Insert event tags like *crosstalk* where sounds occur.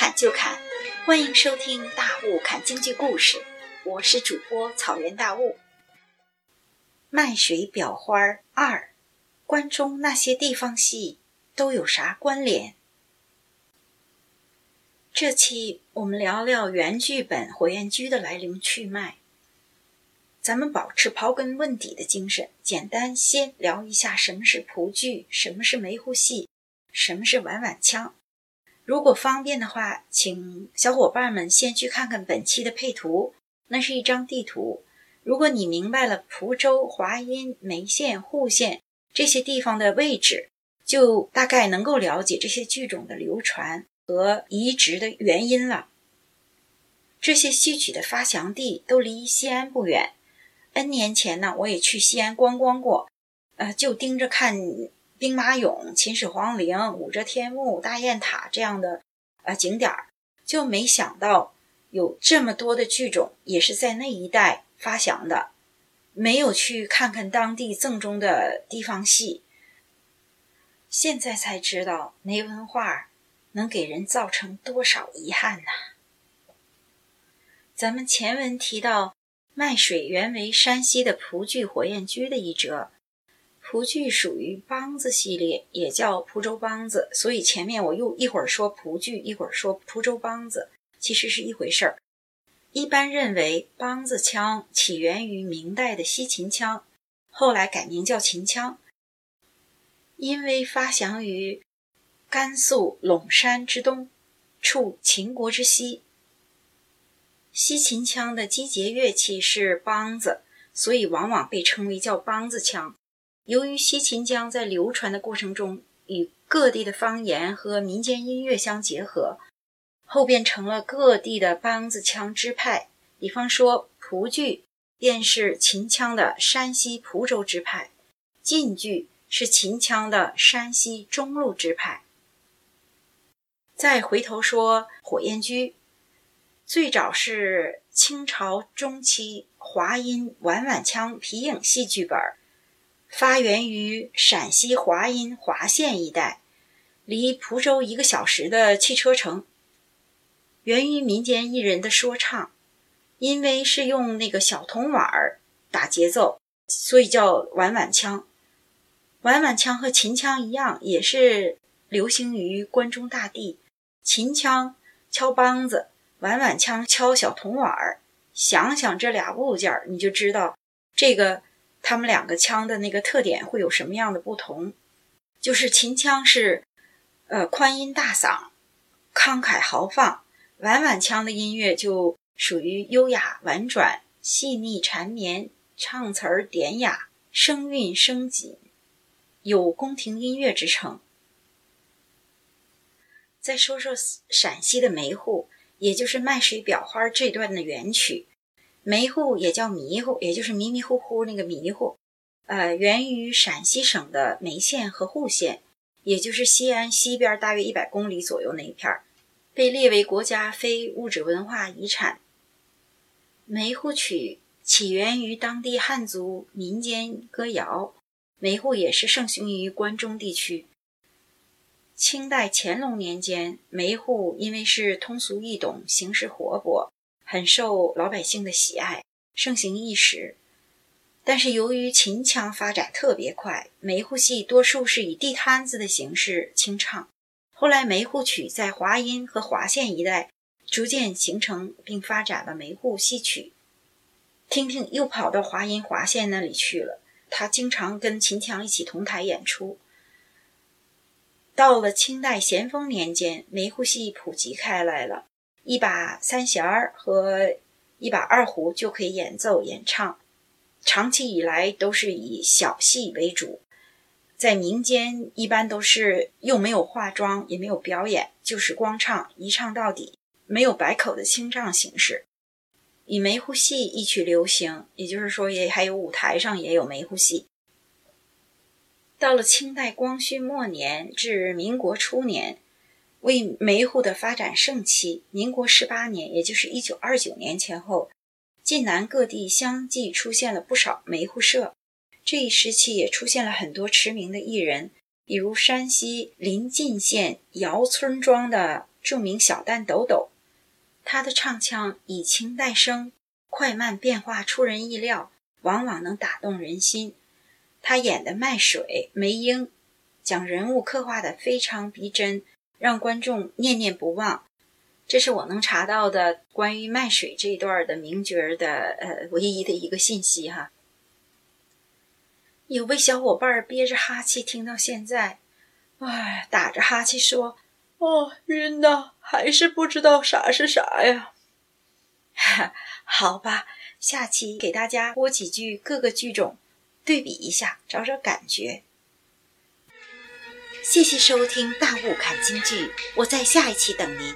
砍就砍，欢迎收听大雾砍京剧故事，我是主播草原大雾。卖水裱花二，关中那些地方戏都有啥关联？这期我们聊聊原剧本《火焰驹》的来龙去脉。咱们保持刨根问底的精神，简单先聊一下什么是蒲剧，什么是梅户戏，什么是碗碗腔。如果方便的话，请小伙伴们先去看看本期的配图，那是一张地图。如果你明白了蒲州、华阴、眉县、户县这些地方的位置，就大概能够了解这些剧种的流传和移植的原因了。这些戏曲的发祥地都离西安不远。N 年前呢，我也去西安观光过，呃，就盯着看。兵马俑、秦始皇陵、武则天墓、大雁塔这样的呃景点儿，就没想到有这么多的剧种也是在那一带发祥的，没有去看看当地正宗的地方戏。现在才知道没文化能给人造成多少遗憾呐！咱们前文提到，卖水原为山西的蒲剧《火焰驹》的一折。蒲剧属于梆子系列，也叫蒲州梆子，所以前面我又一会儿说蒲剧，一会儿说蒲州梆子，其实是一回事儿。一般认为，梆子腔起源于明代的西秦腔，后来改名叫秦腔，因为发祥于甘肃陇山之东，处秦国之西。西秦腔的击节乐器是梆子，所以往往被称为叫梆子腔。由于西秦腔在流传的过程中与各地的方言和民间音乐相结合，后变成了各地的梆子腔支派。比方说，蒲剧便是秦腔的山西蒲州支派，晋剧是秦腔的山西中路支派。再回头说《火焰驹》，最早是清朝中期华阴碗碗腔皮影戏剧本儿。发源于陕西华阴华县一带，离蒲州一个小时的汽车城。源于民间艺人的说唱，因为是用那个小铜碗儿打节奏，所以叫碗碗腔。碗碗腔和秦腔一样，也是流行于关中大地。秦腔敲梆子，碗碗腔敲小铜碗儿。想想这俩物件儿，你就知道这个。他们两个腔的那个特点会有什么样的不同？就是秦腔是，呃，宽音大嗓，慷慨豪放；碗碗腔的音乐就属于优雅婉转、细腻缠绵，唱词儿典雅，声韵声紧，有宫廷音乐之称。再说说陕西的梅户，也就是卖水裱花这段的原曲。梅户也叫迷糊，也就是迷迷糊糊那个迷糊，呃，源于陕西省的眉县和户县，也就是西安西边大约一百公里左右那一片儿，被列为国家非物质文化遗产。梅户曲起源于当地汉族民间歌谣，梅户也是盛行于关中地区。清代乾隆年间，梅户因为是通俗易懂，形式活泼。很受老百姓的喜爱，盛行一时。但是由于秦腔发展特别快，梅户戏多数是以地摊子的形式清唱。后来梅户曲在华阴和华县一带逐渐形成，并发展了梅户戏曲。听听又跑到华阴华县那里去了。他经常跟秦腔一起同台演出。到了清代咸丰年间，梅户戏普及开来了。一把三弦儿和一把二胡就可以演奏演唱，长期以来都是以小戏为主，在民间一般都是又没有化妆也没有表演，就是光唱一唱到底，没有百口的清唱形式，以梅户戏一曲流行，也就是说也还有舞台上也有梅户戏。到了清代光绪末年至民国初年。为梅户的发展盛期，民国十八年，也就是一九二九年前后，晋南各地相继出现了不少梅户社。这一时期也出现了很多驰名的艺人，比如山西临晋县姚村庄的著名小旦抖抖，他的唱腔以清带声，快慢变化出人意料，往往能打动人心。他演的卖水、梅英，将人物刻画的非常逼真，让观众念念不忘。这是我能查到的关于卖水这一段的名角的呃唯一的一个信息哈。有位小伙伴憋着哈气听到现在，哎，打着哈气说：“哦，晕呐，还是不知道啥是啥呀。” *laughs* 好吧，下期给大家播几句各个剧种，对比一下，找找感觉。谢谢收听《大雾看京剧》，我在下一期等您。